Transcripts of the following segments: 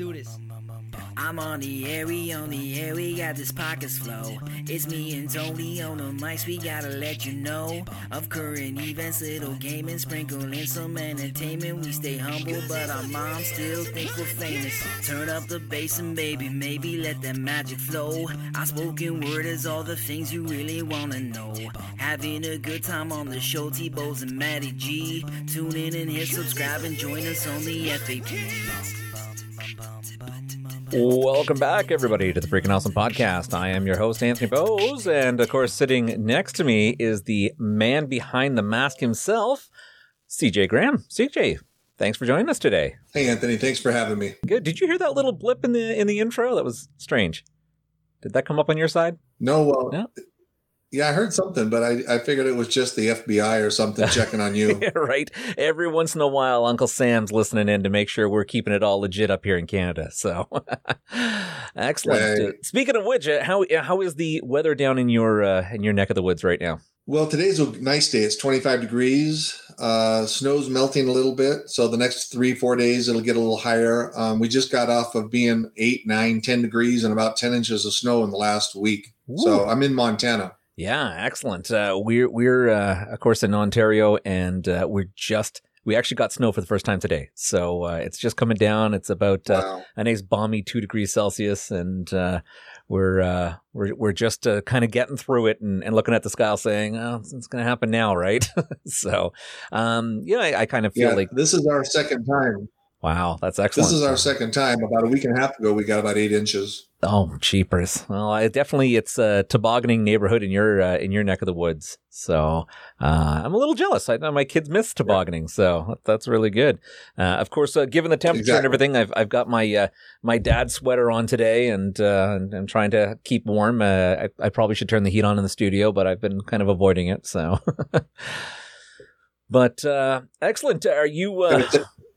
do this. I'm on the air, we on the air, we got this pockets flow. It's me and Tony on the mics, we gotta let you know of current events, little gaming, sprinkling some entertainment. We stay humble, but our moms still think we're famous. Turn up the bass and baby, maybe let that magic flow. Our spoken word is all the things you really wanna know. Having a good time on the show, T-Bows and Matty G. Tune in and hit subscribe and join us on the FAP. Welcome back, everybody, to the Freaking Awesome Podcast. I am your host, Anthony Bose, and of course, sitting next to me is the man behind the mask himself, CJ Graham. CJ, thanks for joining us today. Hey, Anthony, thanks for having me. Good. Did you hear that little blip in the in the intro? That was strange. Did that come up on your side? No, well, No? Yeah, I heard something, but I, I figured it was just the FBI or something checking on you. Yeah, right. Every once in a while, Uncle Sam's listening in to make sure we're keeping it all legit up here in Canada. So, excellent. Right. Uh, Speaking of which, uh, how how is the weather down in your uh, in your neck of the woods right now? Well, today's a nice day. It's 25 degrees. Uh, snow's melting a little bit. So the next three, four days, it'll get a little higher. Um, we just got off of being eight, nine, 10 degrees and about 10 inches of snow in the last week. So I'm in Montana. Yeah, excellent. Uh, we're we're uh, of course in Ontario, and uh, we're just we actually got snow for the first time today. So uh, it's just coming down. It's about uh, Wow. a nice balmy two degrees Celsius, and uh, we're uh, we're we're just uh, kind of getting through it and, and looking at the sky, saying, "Oh, it's, it's going to happen now, right?" so, um, yeah, I, I kind of feel Yeah, like, this is our second time. Wow, that's excellent. This is our second time. About a week and a half ago, we got about eight inches. Oh, cheapers. Well, I definitely it's a tobogganing neighborhood in your uh, in your neck of the woods. So uh, I'm a little jealous. I know my kids miss tobogganing, so that's really good. Uh, of course, uh, given the temperature and everything, I've I've got my uh, my dad's sweater on today, and uh, I'm trying to keep warm. Uh, I, I probably should turn the heat on in the studio, but I've been kind of avoiding it. So, but uh, excellent. Are you? Uh,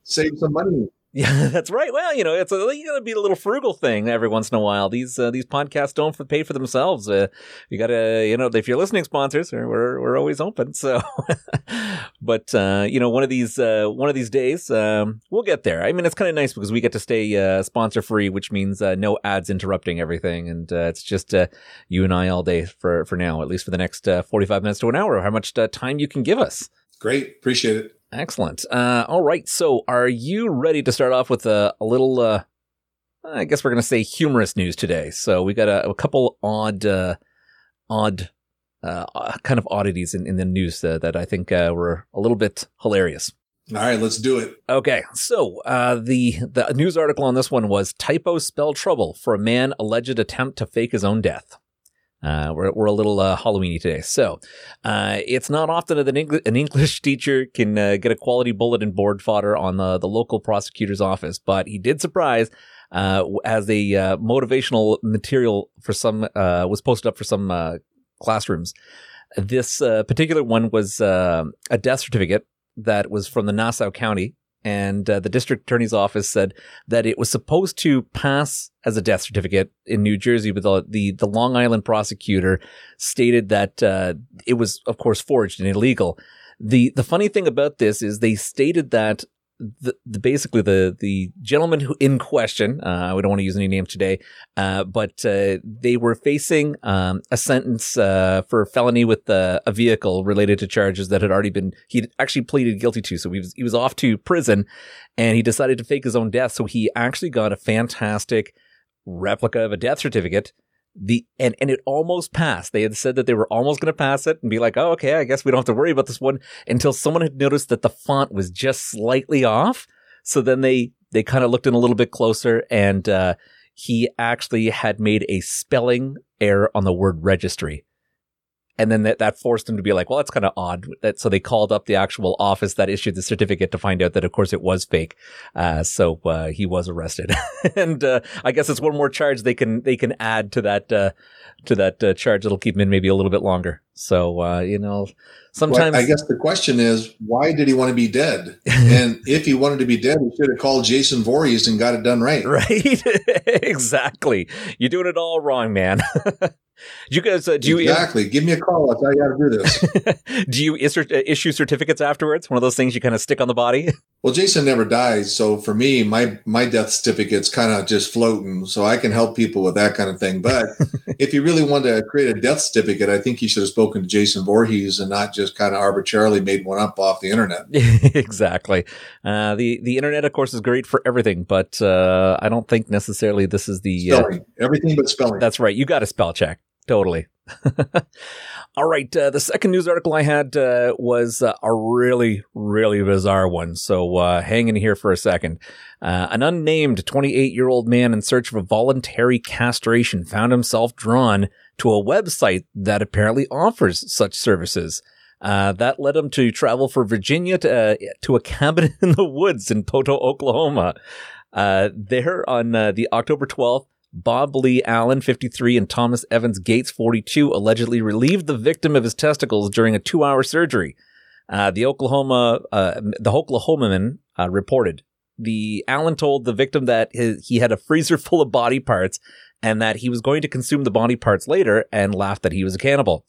Save some money. yeah, that's right. Well, you know, it's a, you got to be a little frugal thing every once in a while. These uh, these podcasts don't pay for themselves. Uh, you got to, you know, if you're listening, sponsors, we're we're, we're always open. So, but uh, you know, one of these uh, one of these days, um, we'll get there. I mean, it's kind of nice because we get to stay uh, sponsor free, which means uh, no ads interrupting everything, and uh, it's just uh, you and I all day for for now, at least for the next uh, forty five minutes to an hour. How much uh, time you can give us? Great. Appreciate it. Excellent. Uh, all right. So, are you ready to start off with a, a little, uh, I guess we're going to say humorous news today. So, we got a, a couple odd, uh, odd, uh, uh, kind of oddities in, in the news uh, that I think uh, were a little bit hilarious. All right, let's do it. Okay, so uh, the the news article on this one was typo spell trouble for a man alleged attempt to fake his own death. Uh, we're, we're a little uh, Halloweeny today. So, uh, it's not often that an, an English teacher can uh, get a quality bulletin board fodder on the, the local prosecutor's office, but he did surprise uh, as a uh, motivational material for some uh, was posted up for some classrooms. This particular one was a death certificate that was from the Nassau County, and uh, the district attorney's office said that it was supposed to pass as a death certificate in New Jersey, but the the, the Long Island prosecutor stated that uh, it was, of course, forged and illegal. the The funny thing about this is they stated that. The, the basically the the gentleman who in question uh, we don't want to use any names today uh, but uh, they were facing um, a sentence uh, for felony with uh, a vehicle related to charges that had already been he actually pleaded guilty to. So he was he was off to prison, and he decided to fake his own death. So he actually got a fantastic replica of a death certificate. The and and it almost passed. They had said that they were almost going to pass it and be like, "Oh, okay, I guess we don't have to worry about this one." Until someone had noticed that the font was just slightly off. So then they they kind of looked in a little bit closer, and uh, he actually had made a spelling error on the word registry. And then that, that forced him to be like, well, that's kind of odd. That, so they called up the actual office that issued the certificate to find out that, of course, it was fake. Uh, so, uh, he was arrested. and, uh, I guess it's one more charge they can, they can add to that, uh, to that uh, charge that'll keep him in maybe a little bit longer. So, uh, you know, sometimes. Well, I guess the question is, why did he want to be dead? and if he wanted to be dead, he should have called Jason Voorhees and got it done right. Right? exactly. You're doing it all wrong, man. Do you guys uh, do you exactly? Give me a call. I'll tell you how to do this. do you issue, issue certificates afterwards? One of those things you kind of stick on the body. Well, Jason never dies, so for me, my my death certificate's kind of just floating, so I can help people with that kind of thing. But if you really want to create a death certificate, I think you should have spoken to Jason Voorhees and not just kind of arbitrarily made one up off the internet. exactly. Uh, the the internet, of course, is great for everything, but uh, I don't think necessarily this is the uh, spelling. everything but spelling. That's right. You got to spell check. Totally. All right. Uh, the second news article I had uh, was uh, a really, really bizarre one. So uh, hang in here for a second. Uh, an unnamed 28 year old man in search of a voluntary castration found himself drawn to a website that apparently offers such services. Uh, that led him to travel for Virginia to, to a cabin in the woods in Poteau, Oklahoma. there on the October 12th, Bob Lee Allen, 53, and Thomas Evans Gates, 42, allegedly relieved the victim of his testicles during a two-hour surgery. Uh, the Oklahoma, uh, the Oklahomaman uh, reported. The Allen told the victim that his, he had a freezer full of body parts and that he was going to consume the body parts later, and laughed that he was a cannibal.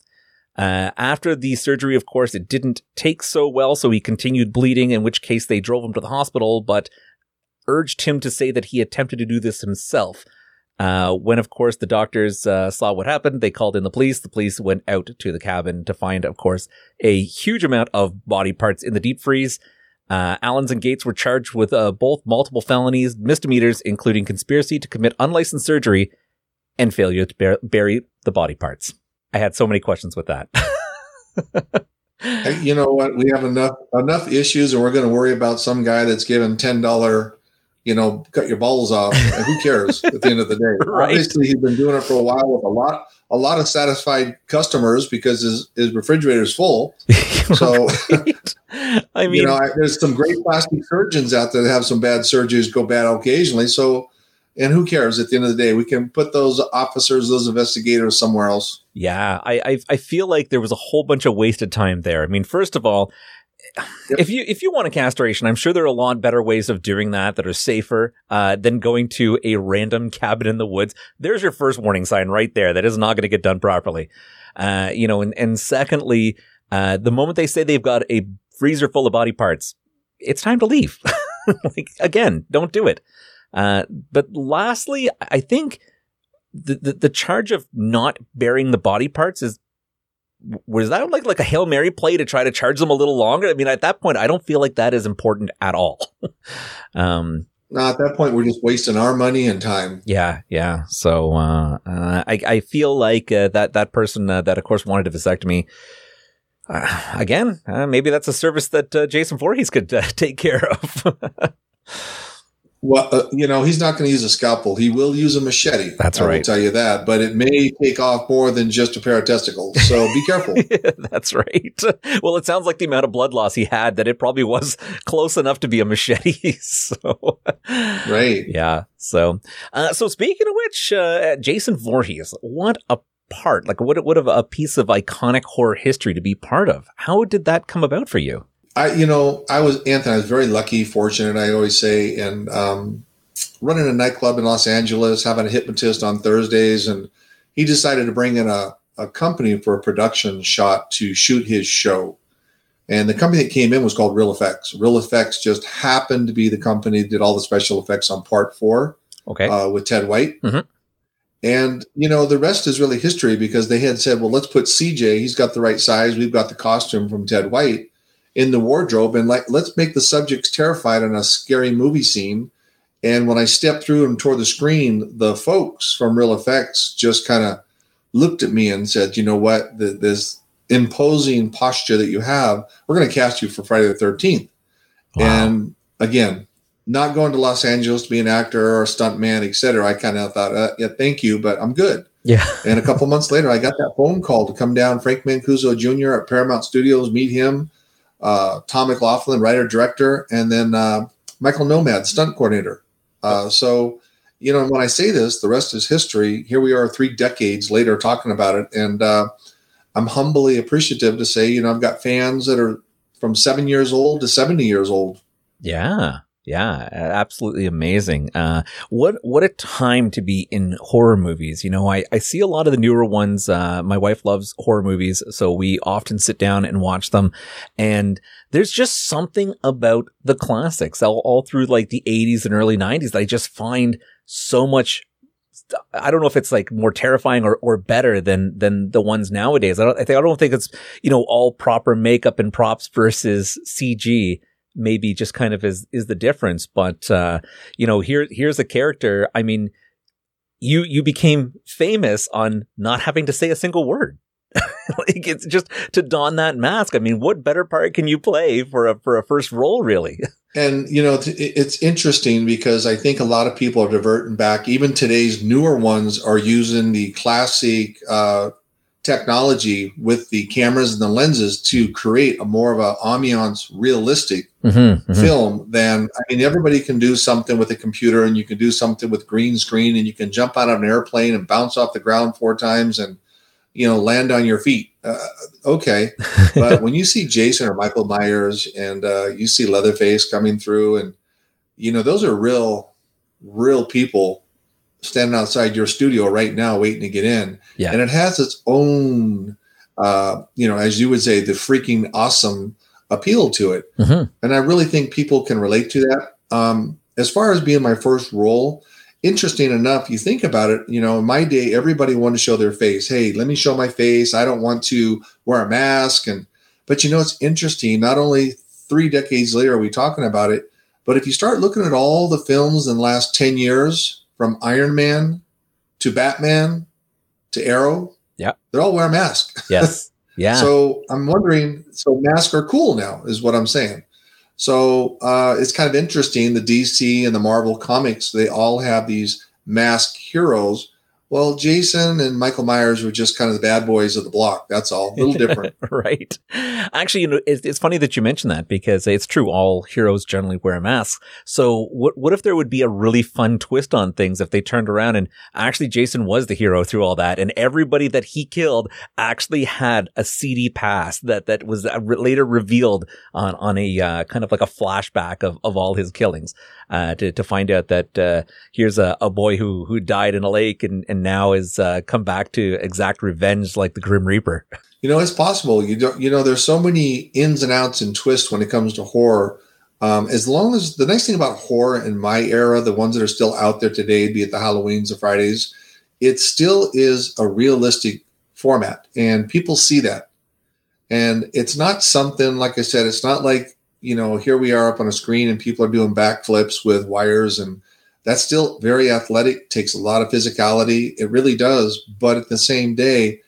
Uh, after the surgery, of course, it didn't take so well, so he continued bleeding. In which case, they drove him to the hospital, but urged him to say that he attempted to do this himself. Uh, when, of course, the doctors uh, saw what happened, they called in the police. The police went out to the cabin to find, of course, a huge amount of body parts in the deep freeze. Uh, Allens and Gates were charged with uh, both multiple felonies, misdemeanors, including conspiracy to commit unlicensed surgery and failure to bur- bury the body parts. I had so many questions with that. you know what? We have enough enough issues, and we're going to worry about some guy that's given ten dollar you know, cut your balls off. who cares at the end of the day? right. Obviously, he's been doing it for a while with a lot, a lot of satisfied customers because his his refrigerator is full. So, I mean, you know, there's some great plastic surgeons out there that have some bad surgeries go bad occasionally. So, and who cares at the end of the day? We can put those officers, those investigators somewhere else. Yeah, I, I, I feel like there was a whole bunch of wasted time there. I mean, first of all, If you if you want a castration, I'm sure there are a lot better ways of doing that that are safer uh, than going to a random cabin in the woods. There's your first warning sign right there. That is not going to get done properly. Uh, you know, and and secondly, uh, the moment they say they've got a freezer full of body parts, it's time to leave. like again, don't do it. Uh, but lastly, I think the, the the charge of not burying the body parts is was that like like a hail mary play to try to charge them a little longer? I mean, at that point, I don't feel like that is important at all. um, no, at that point, we're just wasting our money and time. Yeah, yeah. So uh, uh, I I feel like uh, that that person uh, that of course wanted a vasectomy. Uh, again, uh, maybe that's a service that Jason Voorhees could take care of. Well, uh, you know, he's not going to use a scalpel. He will use a machete. That's I right. I will tell you that. But it may take off more than just a pair of testicles. So be careful. That's right. Well, it sounds like the amount of blood loss he had that it probably was close enough to be a machete. so, right. Yeah. So, uh, so speaking of which, uh, Jason Voorhees, what a part, like what, what a piece of iconic horror history to be part of. How did that come about for you? I, you know, I was Anthony. I was very lucky, fortunate. I always say, and um, running a nightclub in Los Angeles, having a hypnotist on Thursdays, and he decided to bring in a, a company for a production shot to shoot his show. And the company that came in was called Reel EFX. Reel EFX just happened to be the company that did all the special effects on Part Four, okay, uh, with Ted White. Mm-hmm. And you know the rest is really history because they had said, well, let's put CJ. He's got the right size. We've got the costume from Ted White in the wardrobe and like let's make the subjects terrified in a scary movie scene. And when i stepped through and toward the screen the folks from real effects just kind of looked at me and said you know what? The, this imposing posture that you have we're going to cast you for friday the 13th wow. and again not going to los angeles to be an actor or a stunt man etc i kind of thought uh, yeah thank you but i'm good. Yeah. And a couple months later i got that phone call to come down frank mancuso jr at paramount studios meet him uh, Tom McLoughlin, writer director, and then uh, Michael Nomad, stunt coordinator. Uh, so, you know, when I say this, the rest is history. Here we are, three decades later, talking about it, and uh, I'm humbly appreciative to say, you know, I've got fans that are from seven years old to seventy years old. Yeah. Yeah, absolutely amazing. Uh, what what a time to be in horror movies. You know, I, I see a lot of the newer ones. Uh, my wife loves horror movies, so we often sit down and watch them. And there's just something about the classics all, all through like the 80s and early 90s that I just find so much I don't know if it's like more terrifying or, or better than than the ones nowadays. I don't I think I don't think it's you know all proper makeup and props versus CG maybe just kind of is is the difference. But uh, you know, here here's a character. I mean, you you became famous on not having to say a single word. like it's just to don that mask. I mean, what better part can you play for a for a first role, really? And you know, it's interesting because I think a lot of people are diverting back. Even today's newer ones are using the classic uh, technology with the cameras and the lenses to create a more of a ambiance realistic mm-hmm, mm-hmm. film than I mean everybody can do something with a computer and you can do something with green screen and you can jump out of an airplane and bounce off the ground four times and you know land on your feet uh, okay but when you see Jason or Michael Myers and uh, you see Leatherface coming through and you know those are real real people standing outside your studio right now waiting to get in. Yeah. And it has its own, uh, you know, as you would say, the freaking awesome appeal to it. Mm-hmm. And I really think people can relate to that. Um, as far as being my first role, interesting enough, you think about it, you know, in my day, everybody wanted to show their face. Hey, let me show my face. I don't want to wear a mask. And, but you know, it's interesting. Not only three decades later are we talking about it, but if you start looking at all the films in the last 10 years, from Iron Man to Batman to Arrow. Yeah. They're all wearing masks. Yes. Yeah. so I'm wondering, so masks are cool now, is what I'm saying. So uh, it's kind of interesting. The DC and the Marvel comics, they all have these mask heroes well, Jason and Michael Myers were just kind of the bad boys of the block. That's all. A little different. right. Actually, you know, it's, it's funny that you mention that because it's true. All heroes generally wear masks. So what, what if there would be a really fun twist on things if they turned around and actually Jason was the hero through all that and everybody that he killed actually had a CD pass that, that was uh, later revealed on, on a, uh, kind of like a flashback of, of all his killings, uh, to, to find out that, uh, here's a, a boy who, who died in a lake and, and now is uh, come back to exact revenge like the Grim Reaper. You know, it's possible. You don't. You know, there's so many ins and outs and twists when it comes to horror. Um, as long as the nice thing about horror in my era, the ones that are still out there today, be it the Halloweens, the Fridays, it still is a realistic format, and people see that. And it's not something like I said. It's not like you know, here we are up on a screen and people are doing backflips with wires and that's still very athletic, takes a lot of physicality. It really does. But at the same day,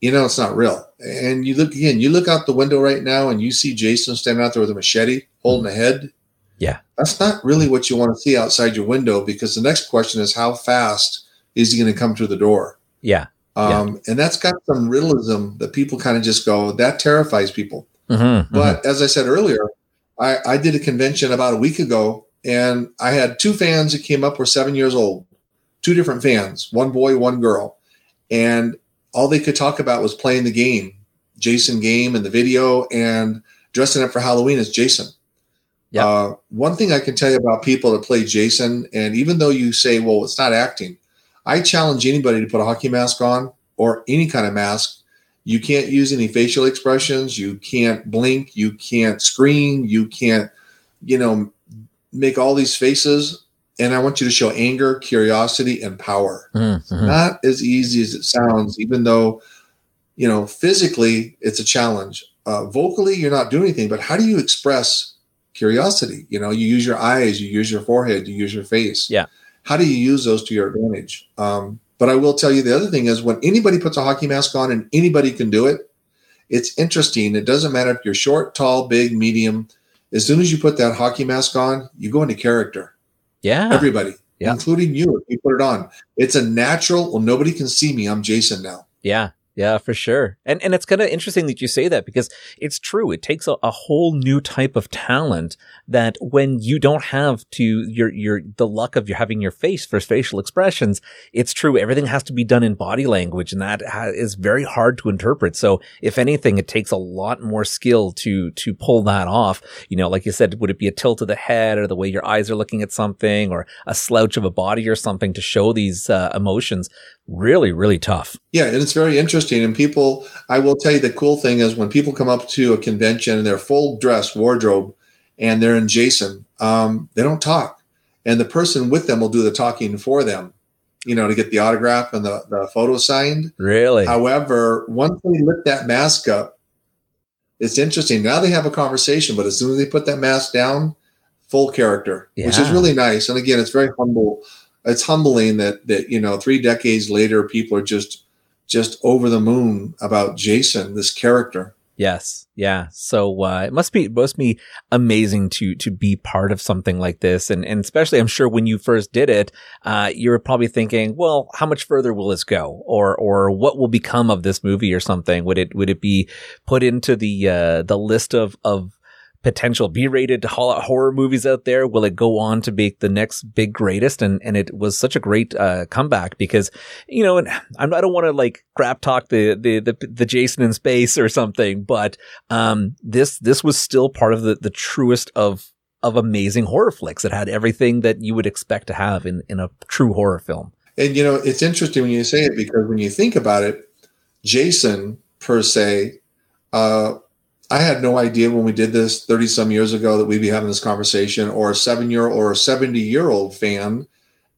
you know, it's not real. And you look again, you look out the window right now and you see Jason standing out there with a machete holding a head. Yeah. That's not really what you want to see outside your window because the next question is how fast is he going to come through the door? Yeah. Um, yeah. And that's got some realism that people kind of just go, that terrifies people. Mm-hmm, but mm-hmm. as I said earlier, I, I did a convention about a week ago and I had two fans that came up were seven years old, two different fans, one boy, one girl. And all they could talk about was playing the game, Jason game and the video and dressing up for Halloween as Jason. Yeah. Uh, one thing I can tell you about people that play Jason, and even though you say, well, it's not acting, I challenge anybody to put a hockey mask on or any kind of mask. You can't use any facial expressions. You can't blink. You can't scream. You can't, you know, make all these faces and I want you to show anger, curiosity, and power. Mm-hmm. Not as easy as it sounds, even though, you know, physically it's a challenge. Uh, vocally, you're not doing anything, but how do you express curiosity? You know, you use your eyes, you use your forehead, you use your face. Yeah. How do you use those to your advantage? Um, but I will tell you the other thing is when anybody puts a hockey mask on and anybody can do it, it's interesting. It doesn't matter if you're short, tall, big, medium as soon as you put that hockey mask on, you go into character. Yeah. Everybody, yeah. including you, you put it on. It's a natural, well, nobody can see me. I'm Jason now. Yeah. Yeah, for sure. And and it's kind of interesting that you say that because it's true. It takes a, a, whole new type of talent that when you don't have to your your the luck of you having your face for facial expressions, it's true. Everything has to be done in body language, and that ha- is very hard to interpret. So, if anything, it takes a lot more skill to to pull that off. You know, like you said, would it be a tilt of the head, or the way your eyes are looking at something, or a slouch of a body, or something to show these uh, emotions? Really, really tough. Yeah, and it's very interesting. And people, I will tell you, the cool thing is when people come up to a convention and they're full dress wardrobe and they're in Jason, um, they don't talk, and the person with them will do the talking for them. You know, to get the autograph and the, the photo signed. Really? However, once they lift that mask up, it's interesting. Now they have a conversation, but as soon as they put that mask down, full character, yeah. which is really nice. And again, it's very humble it's humbling that that you know three decades later people are just just over the moon about Jason, this character. Yes, yeah. So uh, it must be it must be amazing to to be part of something like this, and and especially I'm sure when you first did it, uh, you were probably thinking, well, how much further will this go, or or what will become of this movie, or something? Would it would it be put into the uh, the list of of potential B-rated horror movies out there? Will it go on to be the next big greatest? And and it was such a great uh, comeback because you know, and I don't want to like crap talk the, the the the Jason in space or something, but um, this this was still part of the the truest of of amazing horror flicks. It had everything that you would expect to have in in a true horror film. And you know, it's interesting when you say it because when you think about it, Jason per se. Uh, I had no idea when we did this 30 some years ago that we'd be having this conversation or a seven year or a 70 year old fan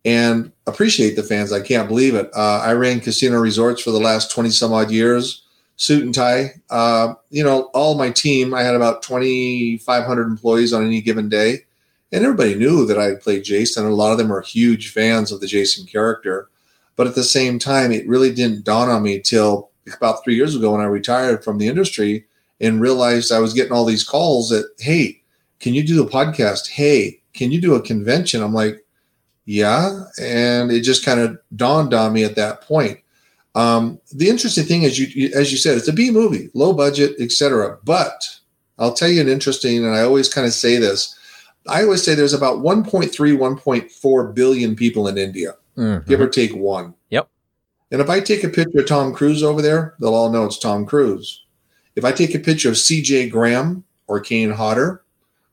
and appreciate the fans. I can't believe it. Uh, I ran casino resorts for the last 20 some odd years, suit and tie. Uh, you know, all my team, I had about 2,500 employees on any given day. And everybody knew that I played Jason. A lot of them are huge fans of the Jason character. But at the same time, it really didn't dawn on me till about three years ago when I retired from the industry and realized I was getting all these calls that, hey, can you do a podcast? Hey, can you do a convention? I'm like, yeah. And it just kind of dawned on me at that point. Um, the interesting thing is, you, as you said, it's a B movie, low budget, etc. But I'll tell you an interesting, and I always kind of say this. I always say there's about 1.3, 1.4 billion people in India, mm-hmm. give or take one. Yep. And if I take a picture of Tom Cruise over there, they'll all know it's Tom Cruise. If I take a picture of CJ Graham or Kane Hodder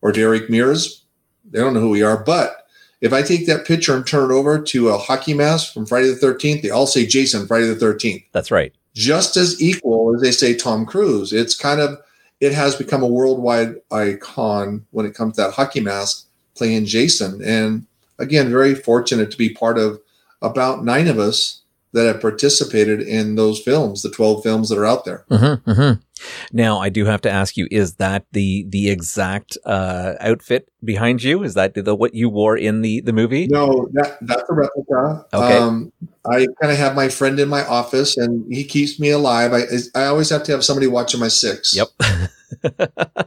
or Derek Mears, they don't know who we are. But if I take that picture and turn it over to a hockey mask from Friday the 13th, they all say Jason Friday the 13th. That's right. Just as equal as they say Tom Cruise. It's kind of, it has become a worldwide icon when it comes to that hockey mask playing Jason. And again, very fortunate to be part of about nine of us that have participated in those films, the 12 films that are out there. Mm-hmm, mm-hmm. Now, I do have to ask you: Is that the the exact uh, outfit behind you? Is that the what you wore in the the movie? No, that, that's a replica. Okay. Um, I kind of have my friend in my office, and he keeps me alive. I I always have to have somebody watching my six. Yep.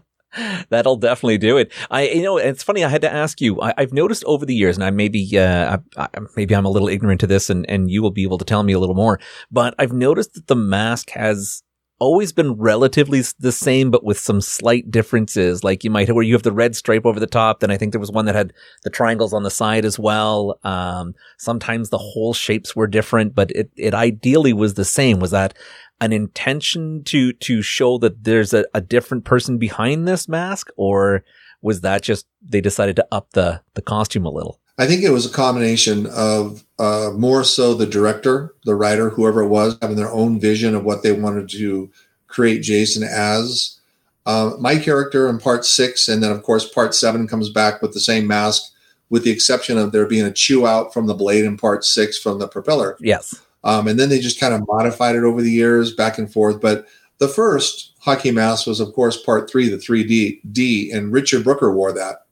That'll definitely do it. I, you know, it's funny. I had to ask you. I, have noticed over the years, and I maybe, uh, I, maybe I'm a little ignorant to this, and and you will be able to tell me a little more. But I've noticed that the mask has always been relatively the same, but with some slight differences. Like you might, have where you have the red stripe over the top. Then I think there was one that had the triangles on the side as well. Um, sometimes the whole shapes were different, but it, it ideally was the same. Was that an intention to, to show that there's a, a different person behind this mask? Or was that just they decided to up the, the costume a little? I think it was a combination of uh, more so the director, the writer, whoever it was, having their own vision of what they wanted to create Jason as. Uh, my character in part six, and then of course part seven comes back with the same mask, with the exception of there being a chew out from the blade in part six from the propeller. Yes. Um, and then they just kind of modified it over the years, back and forth. But the first hockey mask was, of course, part three, the 3D D, and Richard Brooker wore that.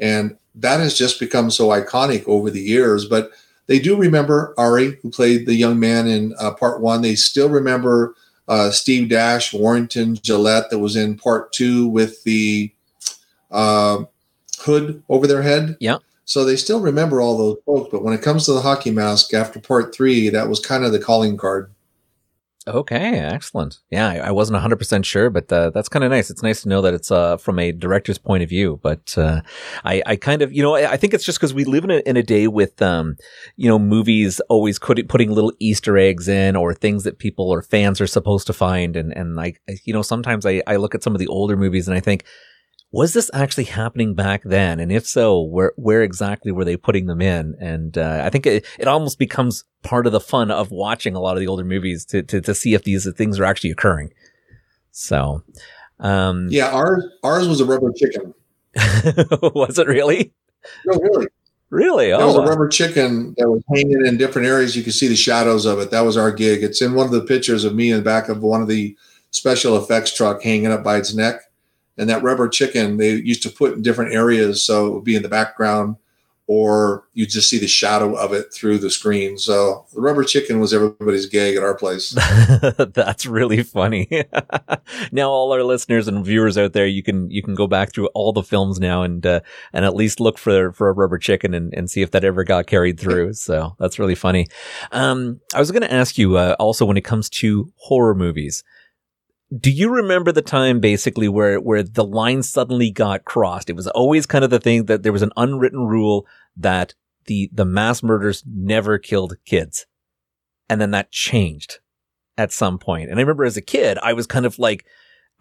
And that has just become so iconic over the years. But they do remember Ari, who played the young man in uh, part one. They still remember uh, Steve Dash, Warrington Gillette, that was in part two with the uh, hood over their head. Yeah. So they still remember all those folks. But when it comes to the hockey mask after part three, that was kind of the calling card. Okay, excellent. Yeah, I, I wasn't 100% sure, but uh, that's kind of nice. It's nice to know that it's uh, from a director's point of view. But uh, I, I kind of, you know, I, I think it's just because we live in a, in a day with, um, you know, movies always putting, putting little Easter eggs in or things that people or fans are supposed to find. And, and like, you know, sometimes I, I look at some of the older movies and I think, was this actually happening back then? And if so, where where exactly were they putting them in? And uh, I think it, it almost becomes part of the fun of watching a lot of the older movies to to, to see if these things are actually occurring. So, um, yeah, ours ours was a rubber chicken. was it really? No, really. Really? Oh, was a rubber chicken that was hanging in different areas. You could see the shadows of it. That was our gig. It's in one of the pictures of me in the back of one of the special effects truck hanging up by its neck and that rubber chicken they used to put in different areas so it would be in the background or you just see the shadow of it through the screen. So the rubber chicken was everybody's gag at our place. That's really funny. now all our listeners and viewers out there, you can you can go back through all the films now and uh, and at least look for for a rubber chicken and, and see if that ever got carried through. So that's really funny. Um, I was going to ask you uh, also when it comes to horror movies do you remember the time basically where where the line suddenly got crossed? It was always kind of the thing that there was an unwritten rule that the the mass murders never killed kids. And then that changed at some point. And I remember as a kid, I was kind of like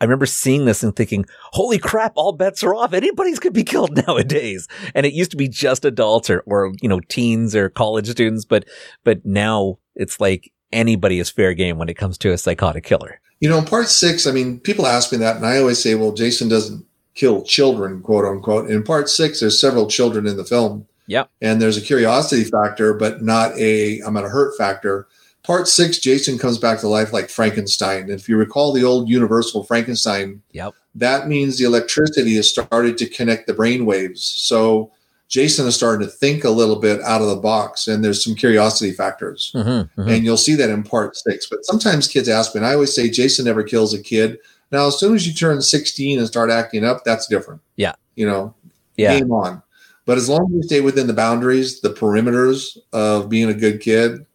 I remember seeing this and thinking, holy crap, all bets are off. Anybody's could be killed nowadays. And it used to be just adults or, or, you know, teens or college students. But, but now it's like anybody is fair game when it comes to a psychotic killer. You know, in part six, I mean, people ask me that, and I always say, well, Jason doesn't kill children, quote unquote. In part six, there's several children in the film. Yeah. And there's a curiosity factor, but not a I'm gonna hurt factor. Part six, Jason comes back to life like Frankenstein. If you recall the old Universal Frankenstein, yep. that means the electricity has started to connect the brain waves. So Jason is starting to think a little bit out of the box, and there's some curiosity factors. Mm-hmm, mm-hmm. And you'll see that in part six. But sometimes kids ask me, and I always say Jason never kills a kid. Now, as soon as you turn 16 and start acting up, that's different. Yeah. You know, yeah. game on. But as long as you stay within the boundaries, the perimeters of being a good kid,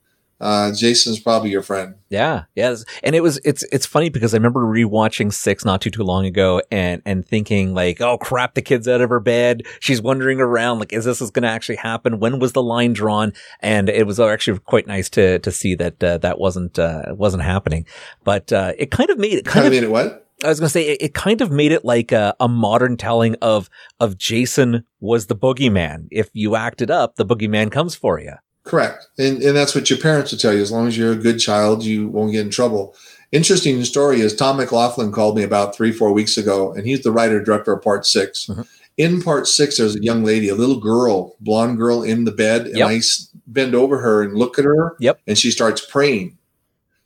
uh, Jason's probably your friend. Yeah, yes. And it was it's it's funny because I remember rewatching Six not too too long ago and and thinking like, oh crap, the kid's out of her bed. She's wandering around. Like, is this is going to actually happen? When was the line drawn? And it was actually quite nice to to see that uh, that wasn't uh, wasn't happening. But uh, it kind of made it kind, kind of made it what. I was going to say it, it, kind of made it like a, a, modern telling of of Jason was the boogeyman. If you acted up, the boogeyman comes for you. Correct. And, and that's what your parents will tell you. As long as you're a good child, you won't get in trouble. Interesting story is Tom McLoughlin called me about three, four weeks ago, and he's the writer director of part 6 mm-hmm. In part six, there's a young lady, a little girl, blonde girl in the bed, and yep. I bend over her and look at her. Yep. And she starts praying.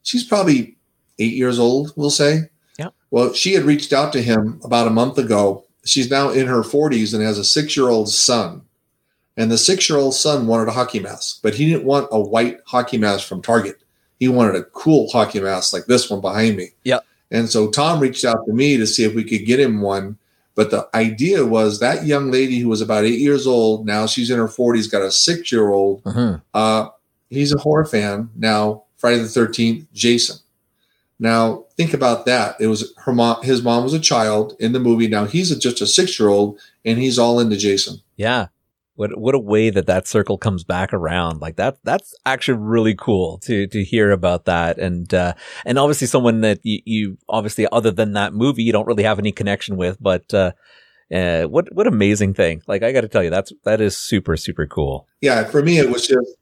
She's probably eight years old, we'll say. Yeah. Well, she had reached out to him about a month ago. She's now in her 40s and has a six year old son. And the six year old son wanted a hockey mask, but he didn't want a white hockey mask from Target. He wanted a cool hockey mask like this one behind me. Yeah. And so Tom reached out to me to see if we could get him one. But the idea was that young lady who was about eight years old, now she's in her 40s, got a six year old. Mm-hmm. Uh, he's a horror fan. Now, Friday the 13th, Jason. Now, think about that. It was her mom, his mom was a child in the movie. Now he's a, just a six year old and he's all into Jason. Yeah. What what a way that that circle comes back around. Like that that's actually really cool to to hear about that. And uh, and obviously someone that you, you obviously other than that movie you don't really have any connection with, but uh, uh, what what amazing thing! Like I got to tell you, that's that is super super cool. Yeah, for me it was just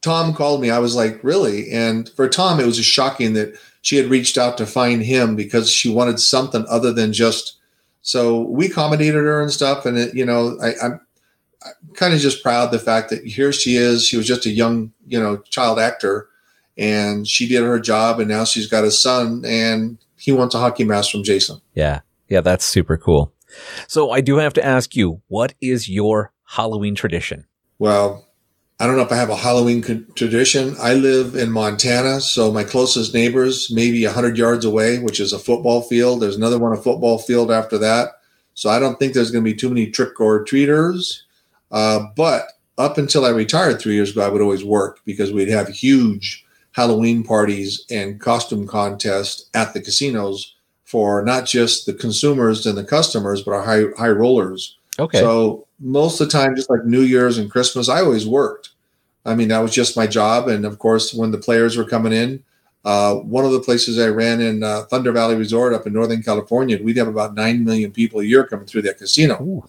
Tom called me. I was like, really? And for Tom, it was just shocking that she had reached out to find him because she wanted something other than just. So we accommodated her and stuff, and it, you know, I, I'm kind of just proud the fact that here she is. She was just a young, you know, child actor, and she did her job, and now she's got a son, and he wants a hockey mask from Jason. Yeah, yeah, that's super cool. So I do have to ask you, what is your Halloween tradition? Well, I don't know if I have a Halloween tradition. I live in Montana, so my closest neighbors maybe 100 yards away, which is a football field. There's another one, a football field after that. So I don't think there's going to be too many trick or treaters. Uh, but up until I retired three years ago, I would always work because we'd have huge Halloween parties and costume contests at the casinos for not just the consumers and the customers, but our high high rollers. Okay. So most of the time, just like New Year's and Christmas, I always worked. I mean, that was just my job. And of course, when the players were coming in, uh, one of the places I ran in uh, Thunder Valley Resort up in Northern California, we'd have about 9 million people a year coming through that casino. Ooh.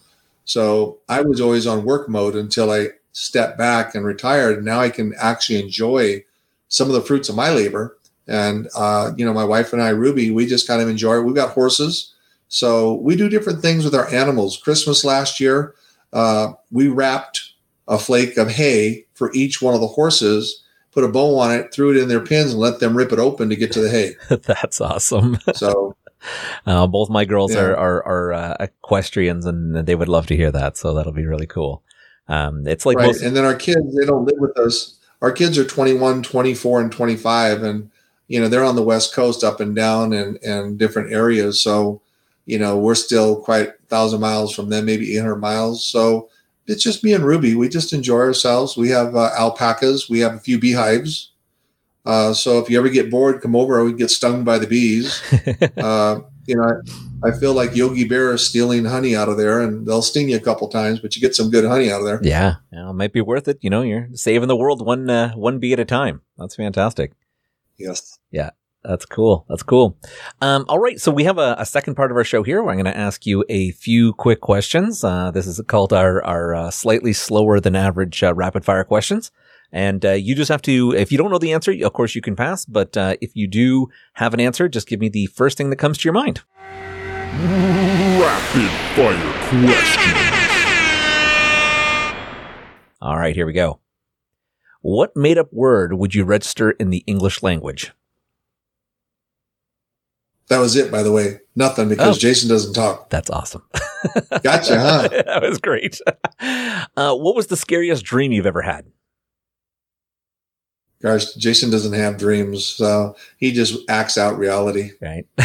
So I was always on work mode until I stepped back and retired. And now I can actually enjoy some of the fruits of my labor. And, uh, you know, my wife and I, Ruby, we just kind of enjoy it. We've got horses. So we do different things with our animals. Christmas last year, uh, we wrapped a flake of hay for each one of the horses, put a bow on it, threw it in their pins, and let them rip it open to get to the hay. That's awesome. So Uh, both my girls Yeah. are are, are uh, equestrians, and they would love to hear that. So that'll be really cool. Um, it's like right. most, and then our kids, they don't live with us. Our kids are 21, 24, and 25. And, you know, they're on the West Coast up and down and, and different areas. So, you know, we're still quite a thousand miles from them, maybe 800 miles. So it's just me and Ruby. We just enjoy ourselves. We have uh, alpacas. We have a few beehives. Uh, so if you ever get bored, come over. I would get stung by the bees. uh, you know, I, I feel like Yogi Bear is stealing honey out of there, and they'll sting you a couple times, but you get some good honey out of there. yeah, yeah, it might be worth it. You know, you're saving the world one uh, one bee at a time. That's fantastic. Yes. Yeah. That's cool. That's cool. Um, all right. So we have a, a second part of our show here where I'm going to ask you a few quick questions. Uh, this is called our, our uh, slightly slower than average uh, rapid fire questions. And uh, you just have to, if you don't know the answer, of course you can pass. But uh, if you do have an answer, just give me the first thing that comes to your mind. Rapid fire question. All right. Here we go. What made up word would you register in the English language? That was it, by the way. Nothing because Oh. Jason doesn't talk. That's awesome. Gotcha, huh? that was great. Uh, what was the scariest dream you've ever had? Gosh, Jason doesn't have dreams, so he just acts out reality. Right.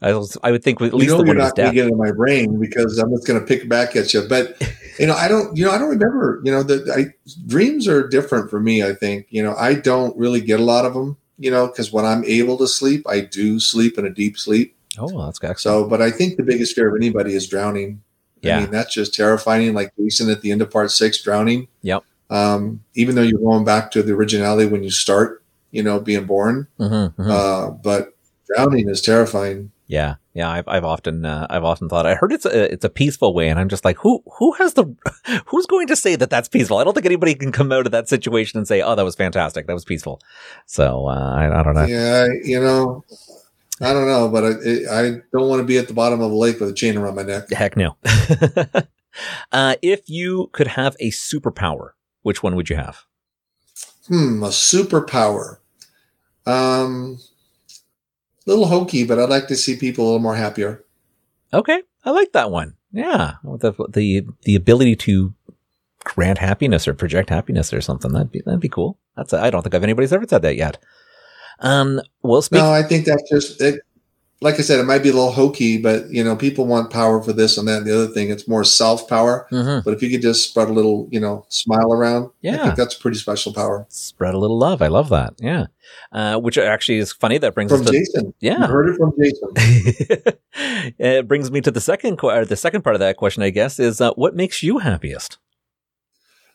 I was, I would think at You least know the you're not going to get in my brain because I'm just going to pick back at you. But you know, I don't. You know, I don't remember. You know, that I, dreams are different for me. I think. You know, I don't really get a lot of them. You know, because when I'm able to sleep, I do sleep in a deep sleep. Oh, that's excellent. So, but I think the biggest fear of anybody is drowning. Yeah. I mean, that's just terrifying. Like Jason at the end of part six, drowning. Yep. Um, even though you're going back to the originality when you start, you know, being born. Mhm, mhm. Uh, but drowning is terrifying. yeah, yeah. I've, I've often, uh, I've often thought. I heard it's a, it's a peaceful way, and I'm just like, who, who has the, who's going to say that that's peaceful? I don't think anybody can come out of that situation and say, oh, that was fantastic, that was peaceful. So uh, I, I don't know. Yeah, you know, I don't know, but I, I don't want to be at the bottom of a lake with a chain around my neck. Heck no. uh, if you could have a superpower, which one would you have? Hmm, a superpower. Um, a little hokey, but I'd like to see people a little more happier. Okay, I like that one. Yeah, the the the ability to grant happiness or project happiness or something. That'd be that'd be cool. That's I don't think I've anybody's ever said that yet. Um, well, speak. No, I think that's just it. Like I said, it might be a little hokey, but you know, people want power for this and that and the other thing. It's more self power. Mhm. But if you could just spread a little, you know, smile around, I Yeah. think that's pretty special power. Spread a little love. I love that. Yeah. Uh, which actually is funny. That brings From us to Jason. Yeah. You heard it from Jason. it brings me to the second or the second part of that question. I guess is uh, what makes you happiest.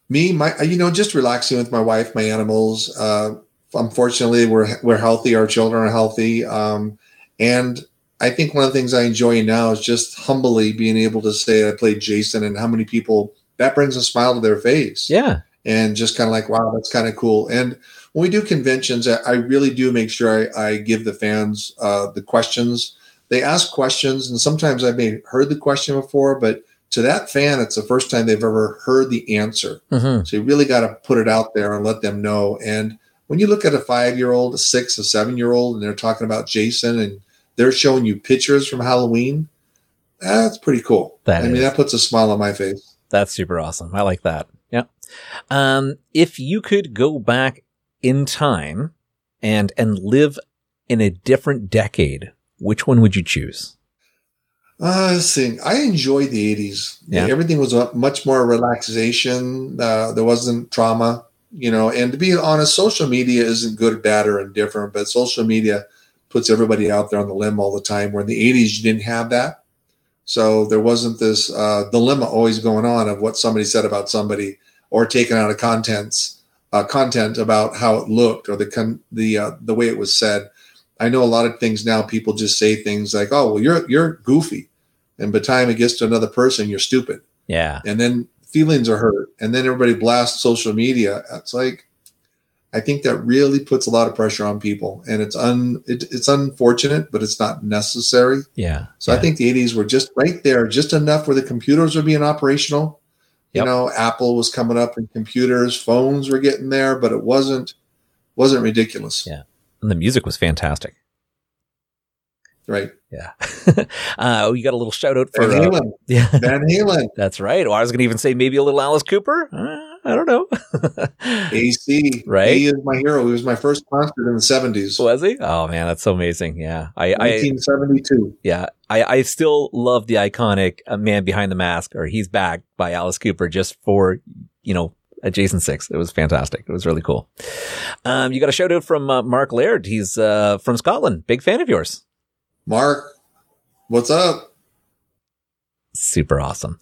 Me, my, you know, just relaxing with my wife, my animals. Uh, unfortunately, we're we're healthy. Our children are healthy, um, and I think one of the things I enjoy now is just humbly being able to say I played Jason, and how many people that brings a smile to their face. Yeah. and just kind of like, wow, that's kind of cool. And when we do conventions, I really do make sure I, I give the fans uh, the questions. They ask questions, and sometimes I may have heard the question before, but to that fan, it's the first time they've ever heard the answer. hmm So you really got to put it out there and let them know. And when you look at a five year old, a six, a seven year old, and they're talking about Jason and they're showing you pictures from Halloween, that's pretty cool. That I mean, that puts a smile on my face. That's super awesome. I like that. Yeah. Um, if you could go back in time and and live in a different decade, which one would you choose? Uh, see. I enjoyed the 80s. Yeah. Everything was much more relaxation. Uh, there wasn't trauma. you know, and to be honest, social media isn't good, bad, or indifferent, but social media puts everybody out there on the limb all the time. Where in the 80s, you didn't have that. So there wasn't this uh, dilemma always going on of what somebody said about somebody or taken out of contents uh, content about how it looked or the con- the uh, the way it was said. I know a lot of things now. People just say things like, "Oh, well, you're you're goofy," and by the time it gets to another person, you're stupid, Yeah. and then feelings are hurt, and then everybody blasts social media. It's like, I think that really puts a lot of pressure on people, and it's un it, it's unfortunate, but it's not necessary. Yeah. So yeah. I think the 80s were just right there, just enough where the computers were being operational. You know, Apple was coming up in computers, phones were getting there, but it wasn't wasn't ridiculous. Yeah. And the music was fantastic. Right. Yeah. uh, we got a little shout out for. Van Uh, yeah. Van Halen. That's right. Well, I was going to even say maybe a little Alice Cooper. Uh, I don't know. AC. Right. He is my hero. He was my first concert in the 70s. Was he? Oh man, that's so amazing. Yeah. I, I 1972. yeah, I, I still love the iconic uh, "Man Behind the Mask" or "He's Back" by Alice Cooper, just for you know a Jason Six. It was fantastic. It was really cool. Um, you got a shout out from uh, Mark Laird. He's uh, from Scotland. Big fan of yours. Mark, what's up? Super awesome.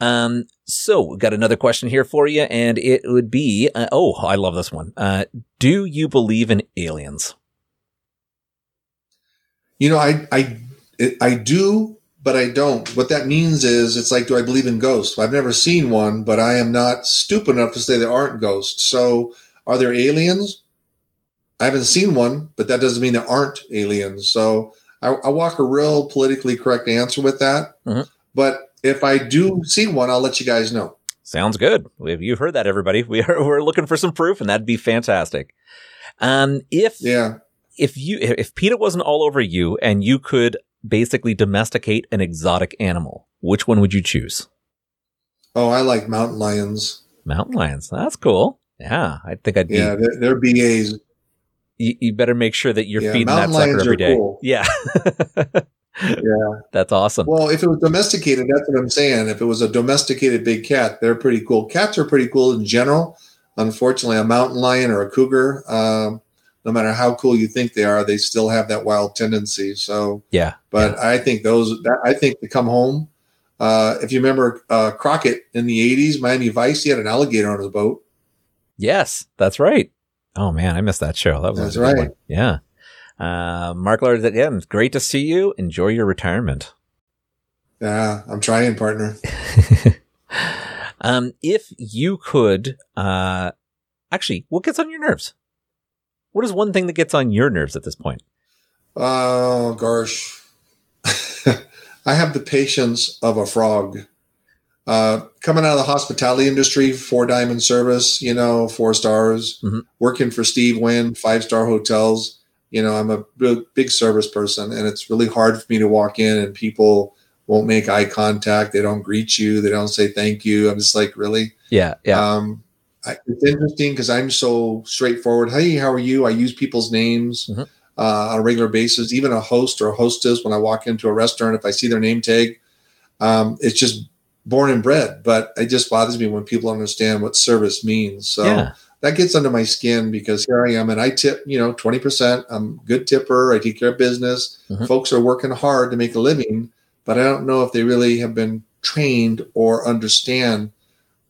Um, so we got another question here for you, and it would be, uh, oh, I love this one. Uh, do you believe in aliens? You know, I I I do, but I don't. What that means is, it's like, do I believe in ghosts? I've never seen one, but I am not stupid enough to say there aren't ghosts. So, are there aliens? I haven't seen one, but that doesn't mean there aren't aliens. So, I, I walk a real politically correct answer with that. Mhm. But if I do see one, I'll let you guys know. Sounds good. We've- You've heard that, everybody. We are we're looking for some proof, and that'd be fantastic. Um, if Yeah. if you if PETA wasn't all over you, and you could basically domesticate an exotic animal, which one would you choose? Oh, I like mountain lions. Mountain lions. That's cool. Yeah, I think I'd be. Yeah, they're, they're BAs. You, you better make sure that you're Yeah, feeding that sucker every day. cool. Yeah, Yeah. that's awesome. Well, if it was domesticated, that's what I'm saying. If it was a domesticated big cat, they're pretty cool. Cats are pretty cool in general. Unfortunately, a mountain lion or a cougar, um, no matter how cool you think they are, they still have that wild tendency. So, yeah, but I think those, that, I think to come home. Uh, if you remember uh, Crockett in the 80s, Miami Vice, he had an alligator on his boat. yes, that's right. Oh man, I missed that show. That was That's a good right. one. Yeah. Uh, Mark Lord, again, great to see you. Enjoy your retirement. Yeah, I'm trying, partner. um, if you could, uh, actually, what gets on your nerves? What is one thing that gets on your nerves at this point? Oh gosh, I have the patience of a frog. Uh, coming out of the hospitality industry, four diamond service, you know, four stars. Mhm. Working for Steve Wynn, five star hotels. You know, I'm a big, service person, and it's really hard for me to walk in and people won't make eye contact. They don't greet you. They don't say thank you. I'm just like, really? Yeah, yeah, Um, I, it's interesting because I'm so straightforward. Hey, how are you? I use people's names Mhm. uh, on a regular basis. Even a host or a hostess, when I walk into a restaurant, if I see their name tag, um, it's just born and bred. But it just bothers me when people understand what service means. So yeah, that gets under my skin because here I am and I tip, you know, 20%. I'm a good tipper. I take care of business. Mhm. Folks are working hard to make a living, but I don't know if they really have been trained or understand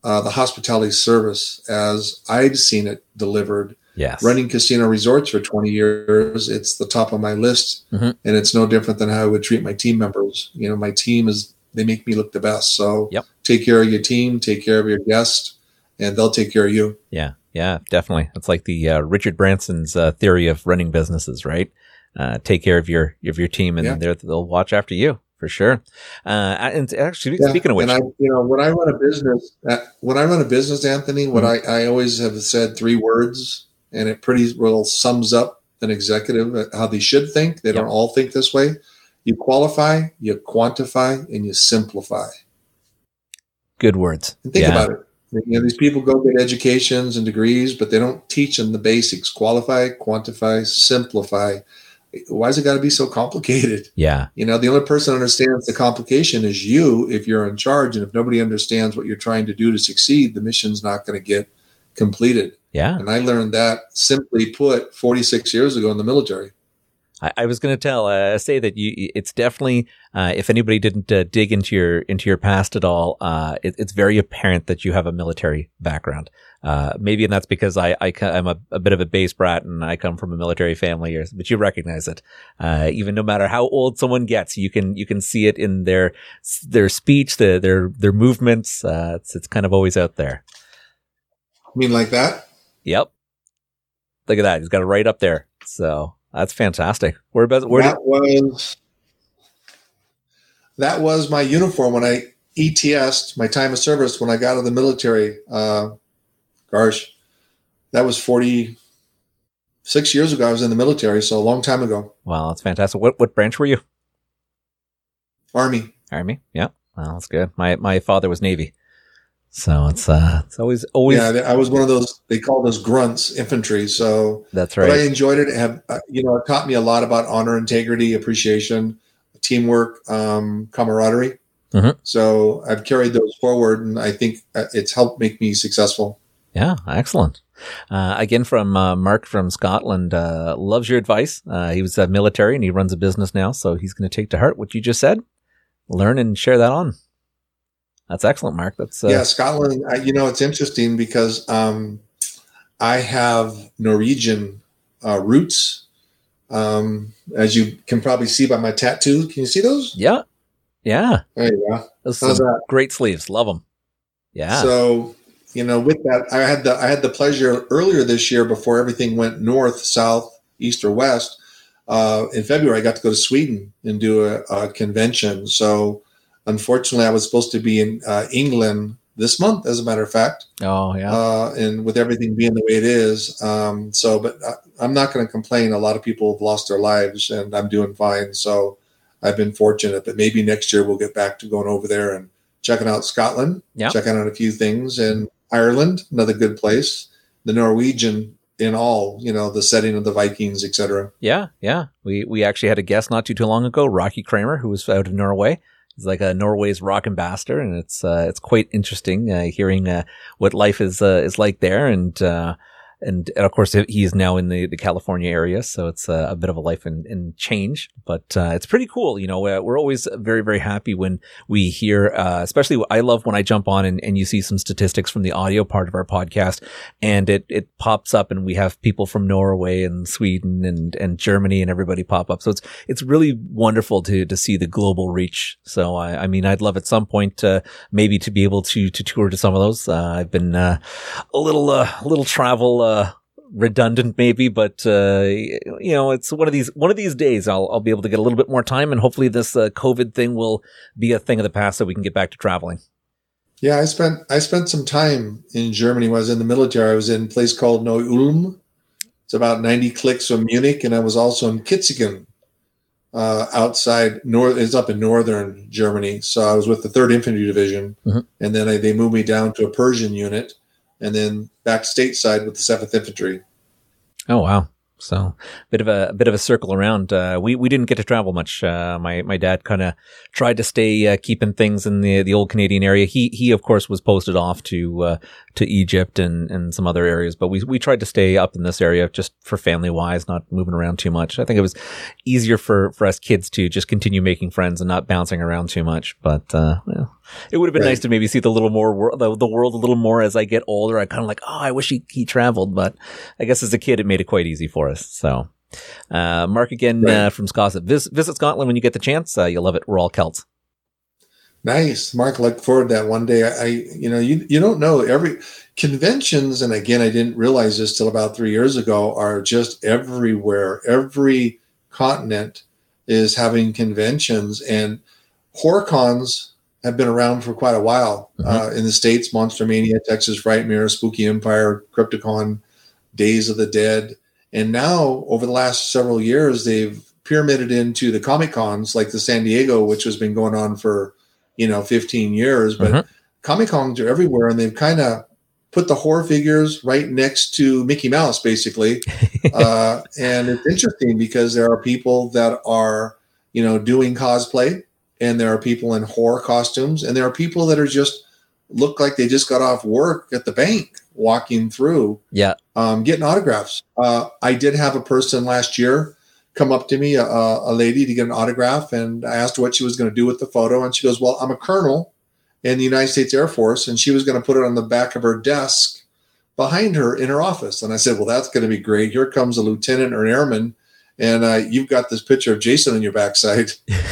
uh, the hospitality service as I've seen it delivered. yes. Running casino resorts for 20 years, it's the top of my list. Mhm. And it's no different than how I would treat my team members. You know, my team is, they make me look the best. So Yep. take care of your team, take care of your guest, and they'll take care of you. Yeah, yeah, definitely. It's like the uh, Richard Branson's uh, theory of running businesses, right? Uh, take care of your of your team, and Yeah. they'll watch after you for sure. Uh, and actually, Yeah, speaking of which, and I, you know, when I run a business, uh, when I run a business, Anthony, what Mm-hmm. I, I always have said three words, and it pretty well sums up an executive uh, how they should think. They don't all think this way. You qualify, you quantify, and you simplify. good words. And think yeah, about it. You know, these people go get educations and degrees, but they don't teach them the basics: qualify, quantify, simplify. Why Why's it got to be so complicated? yeah, You know, the only person understands the complication is you if you're in charge. And if nobody understands what you're trying to do to succeed, the mission's not going to get completed. Yeah. And I learned that simply put 46 years ago in the military. I, I was going to tell, uh, say that you, it's definitely, uh, if anybody didn't uh, dig into your, into your past at all, uh, it, it's very apparent that you have a military background. Uh, maybe, and that's because I, I, am a, a, bit of a base brat and I come from a military family, but you recognize it. Uh, even no matter how old someone gets, you can, you can see it in their, their speech, the, their, their movements. it's, it's kind of always out there. You mean like that? Yep. Look at that. He's got it right up there. So that's fantastic. Where, where that did- was that was my uniform when I ETSed my time of service when I got out of the military. Uh, gosh, that was forty six years ago. I was in the military, so a long time ago. Wow, that's fantastic. What what branch were you? Army. Army. Yeah, well, that's good. My my father was Navy. So it's uh, it's always always. Yeah, I was one of those. They call those grunts, infantry. So that's right. But I enjoyed it. Have uh, you know? It taught me a lot about honor, integrity, appreciation, teamwork, um, camaraderie. Mm-hmm. So I've carried those forward, and I think uh, it's helped make me successful. Yeah, excellent. Uh, again, from uh, Mark from Scotland, uh, loves your advice. Uh, he was military and he runs a business now, so he's going to take to heart what you just said, learn and share that on. That's excellent, Mark. That's uh, yeah, Scotland. I, you know, it's interesting because um, I have Norwegian uh, roots, um, as you can probably see by my tattoo. Can you see those? Yeah, yeah. There you go. Those How's that? Great sleeves. Love them. Yeah. So you know, with that, I had the I had the pleasure earlier this year before everything went north, south, east, or west. Uh, in February, I got to go to Sweden and do a, a convention. So Unfortunately, I was supposed to be in uh, England this month, as a matter of fact. Oh, yeah. Uh, and with everything being the way it is, um, so but I, am not going to complain. A lot of people have lost their lives, and I'm doing fine. So I've been fortunate. But maybe next year we'll get back to going over there and checking out Scotland, yeah. checking out a few things, and Ireland, another good place. The Norwegian in all, you know, the setting of the Vikings, etc. Yeah, yeah. We we actually had a guest not too too long ago, Rocky Kramer, who was out of Norway. He's like a Norway's rock ambassador, and it's uh, it's quite interesting uh, hearing uh, what life is uh, is like there, and uh, and, and of course he is now in the, the California area, so it's a, a bit of a life in change, but uh, it's pretty cool. You know, we're always very very happy when we hear, uh, especially I love when I jump on and, and you see some statistics from the audio part of our podcast, and it it pops up, and we have people from Norway and Sweden and and Germany and everybody pop up. So it's it's really wonderful to to see the global reach. So I, I mean, I'd love at some point uh, maybe to be able to to tour to some of those. Uh, I've been uh, a little a little travel uh, redundant maybe, but uh, you know, it's one of these one of these days. I'll I'll be able to get a little bit more time, and hopefully this uh, COVID thing will be a thing of the past, so we can get back to traveling. Yeah, I spent I spent some time in Germany when I was in the military. I was in a place called Neu Ulm. It's about ninety clicks from Munich, and I was also in Kitzingen, uh, outside north. It's up in northern Germany. So I was with the Third Infantry Division, mm-hmm. and then I, they moved me down to a Pershing unit and then back stateside with the Seventh Infantry. Oh wow! So a bit of a, a bit of a circle around. Uh, we we didn't get to travel much. Uh, my my dad kind of tried to stay uh, keeping things in the the old Canadian area. He he of course was posted off to uh, to Egypt and and some other areas, but we we tried to stay up in this area just for family wise, not moving around too much. I think it was easier for for us kids to just continue making friends and not bouncing around too much. But uh, well, it would have been right. nice to maybe see the little more wor- the, the world a little more as I get older. I kind of like, oh, I wish he he traveled, but I guess as a kid it made it quite easy for us. So. Uh, Mark again right. uh, from Scotland. Vis- visit Scotland when you get the chance. Uh, you'll love it. We're all Celts. Nice, Mark. Look forward to that one day. I, I, you know, you you don't know every conventions, and again, I didn't realize this till about three years ago. Are just everywhere. Every continent is having conventions, and horror cons have been around for quite a while. Mhm. Uh, in the states, Monster Mania, Texas Frightmare, Spooky Empire, Crypticon, Days of the Dead, and now over the last several years, they've pyramided into the Comic Cons, like the San Diego, which has been going on for you know 15 years. But Mhm. Comic Cons are everywhere, and they've kind of put the horror figures right next to Mickey Mouse, basically. uh, and it's interesting because there are people that are you know doing cosplay and there are people in horror costumes and there are people that are just look like they just got off work at the bank walking through Yeah. um, getting autographs. Uh, I did have a person last year come up to me, a, a lady, to get an autograph, and I asked her what she was going to do with the photo, and she goes, "Well, I'm a colonel in the United States Air Force," and she was going to put it on the back of her desk behind her in her office. And I said, "Well, that's going to be great. Here comes a lieutenant or an airman." And uh, you've got this picture of Jason on your backside.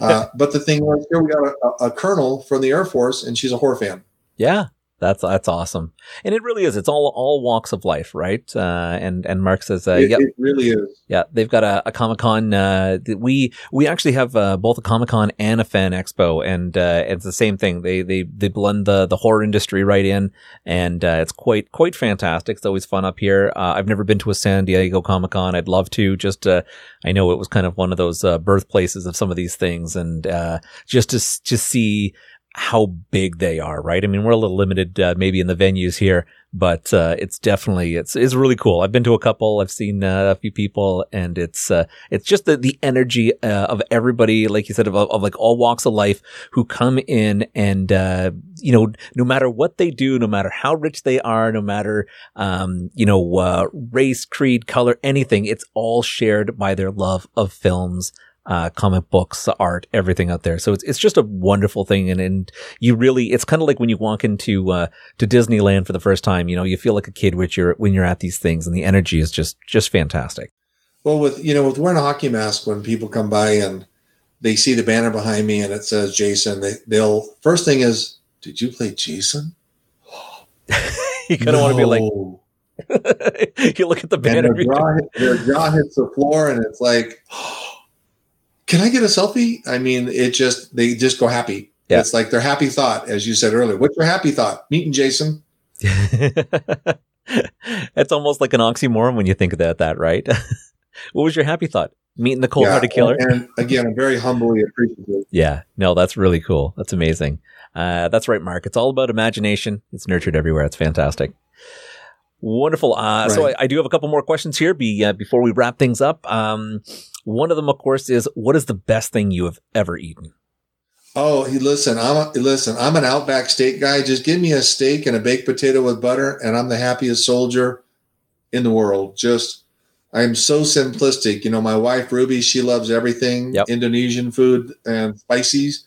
Uh, but the thing was, here we got a, a colonel from the Air Force, and she's a horror fan. Yeah, that's that's awesome, and it really is. It's all all walks of life, right? Uh, and and Mark says, uh, it, "Yep, it really is. yeah, they've got a, a Comic Con. Uh, we we actually have uh, both a Comic Con and a Fan Expo, and uh, it's the same thing. They they they blend the the horror industry right in, and uh, it's quite quite fantastic. It's always fun up here. Uh, I've never been to a San Diego Comic Con. I'd love to. Just uh, I know it was kind of one of those uh, birthplaces of some of these things, and uh, just to just see how big they are, right? I mean, we're a little limited, uh, maybe in the venues here, but, uh, it's definitely, it's, it's really cool. I've been to a couple, I've seen uh, a few people and it's, uh, it's just the, the energy, uh, of everybody, like you said, of, of like all walks of life who come in and, uh, you know, no matter what they do, no matter how rich they are, no matter, um, you know, race, creed, color, anything, it's all shared by their love of films, uh, comic books, art, everything out there. So it's, it's just a wonderful thing. And, and you really, it's kind of like when you walk into, uh, to Disneyland for the first time, you know, you feel like a kid when you're, when you're at these things and the energy is just, just fantastic. Well, with you know, with wearing a hockey mask, when people come by and they see the banner behind me and it says Jason, they, they'll first thing is, "Did you play Jason?" you kind of want to be like, you look at the and banner. their jaw, their jaw hits the floor, and it's like, "Can I get a selfie?" I mean, it just they just go happy. Yeah. It's like their happy thought, as you said earlier. What's your happy thought? Meeting Jason. it's almost like an oxymoron when you think about that, right? what was your happy thought? Meeting the cold-hearted killer? And, and again, I'm very humbly appreciative. Yeah, no, that's really cool. That's amazing. Uh, that's right, Mark. It's all about imagination. It's nurtured everywhere. It's fantastic. Wonderful. Uh, So I, I do have a couple more questions here be, uh, before we wrap things up. Um, one of them, of course, is what is the best thing you have ever eaten? Oh, he- listen, I'm a, listen. I'm an Outback steak guy. Just give me a steak and a baked potato with butter, and I'm the happiest soldier in the world. Just, I'm so simplistic. You know, my wife Ruby, she loves everything Yep. Indonesian food and spices.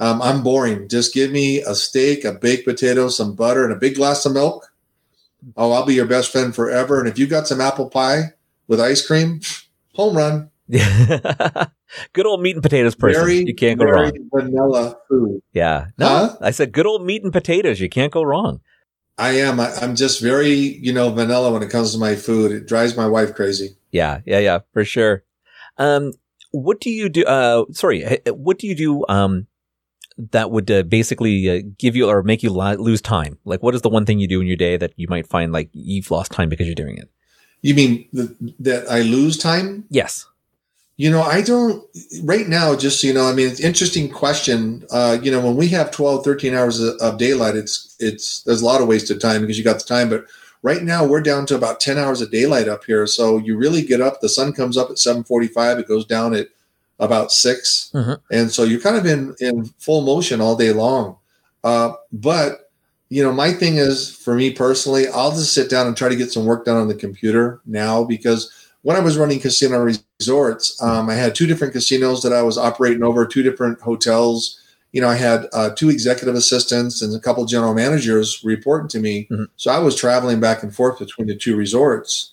Um, I'm boring. Just give me a steak, a baked potato, some butter, and a big glass of milk. Oh, I'll be your best friend forever. And if you got some apple pie with ice cream, home run. good old meat and potatoes person. Very, you can't go very wrong. vanilla food. Yeah. No, Huh? I said good old meat and potatoes. You can't go wrong. I am. I, I'm just very, you know, vanilla when it comes to my food. It drives my wife crazy. Yeah, yeah, yeah, for sure. Um, what do you do? Uh, sorry, what do you do? Um, that would uh, basically uh, give you or make you li- lose time. Like, what is the one thing you do in your day that you might find like you've lost time because you're doing it? You mean th- that I lose time? Yes. You know, I don't right now, just so you know, I mean, it's an interesting question. Uh, you know, when we have 12, 13 hours of, of daylight, it's, it's, there's a lot of wasted time because you got the time, but right now we're down to about 10 hours of daylight up here. So you really get up, the sun comes up at 745, it goes down at about 6 Mhm. And so you're kind of in, in full motion all day long. Uh, but you know, my thing is for me personally, I'll just sit down and try to get some work done on the computer now because when I was running casino resorts, um, I had two different casinos that I was operating over, two different hotels. You know, I had uh, two executive assistants and a couple general managers reporting to me. Mhm. So I was traveling back and forth between the two resorts.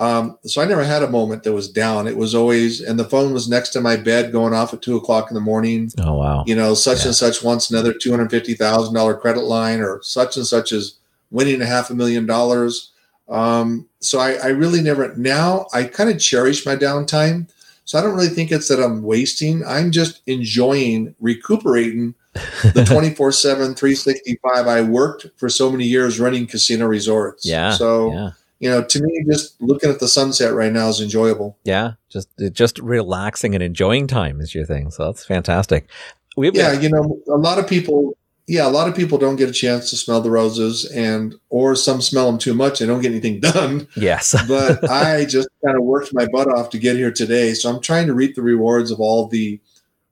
Um, so I never had a moment that was down. It was always, and the phone was next to my bed going off at two o'clock in the morning Oh wow. you know, such Yeah. and such wants another two hundred fifty thousand dollar credit line, or such and such is winning a half a million dollars. Um, so I, I really never now I kind of cherish my downtime. So I don't really think it's that I'm wasting. I'm just enjoying recuperating the 24 7 365 i worked for so many years running casino resorts Yeah. so yeah. you know to me just looking at the sunset right now is enjoyable Yeah. Just just relaxing and enjoying time is your thing. So that's fantastic. We have yeah you know a lot of people yeah a lot of people don't get a chance to smell the roses and or some smell them too much and don't get anything done yes. but i just kind of worked my butt off to get here today so i'm trying to reap the rewards of all the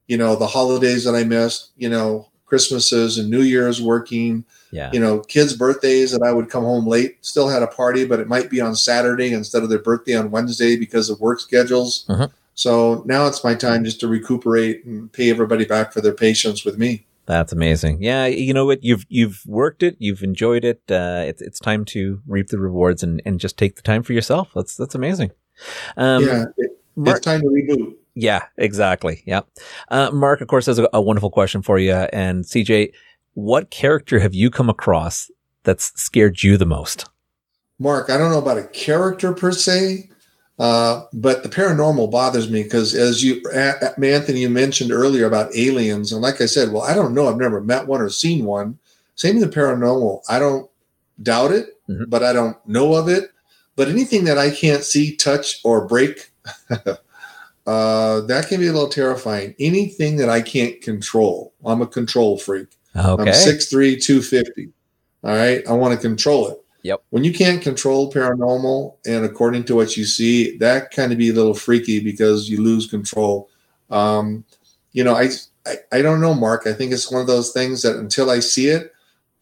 you know the holidays that i missed you know Christmases and New Year's working. Yeah. You know, kids' birthdays that I would come home late, still had a party, but it might be on Saturday instead of their birthday on Wednesday because of work schedules. Mhm. So now it's my time just to recuperate and pay everybody back for their patience with me. That's amazing. Yeah, you know what? You've you've worked it. You've enjoyed it. Uh, it's it's time to reap the rewards and, and just take the time for yourself. That's that's amazing. Um, yeah, it, Mark, it's time to reboot. yeah, exactly. Yeah. Uh, Mark, of course, has a, a wonderful question for you. And CJ, what character have you come across that's scared you the most? Mark, I don't know about a character per se, uh, but the paranormal bothers me because, as you, A- A- Anthony, you mentioned earlier about aliens, and like I said, well, I don't know. I've never met one or seen one. Same with the paranormal. I don't doubt it, Mhm. but I don't know of it. But anything that I can't see, touch, or break, uh, that can be a little terrifying. Anything that I can't control, I'm a control freak. Okay. I'm 6'3, 250. All right. I want to control it. Yep. When you can't control paranormal and according to what you see, that kind of be a little freaky because you lose control. Um, you know, I, I, I don't know, Mark. I think it's one of those things that until I see it,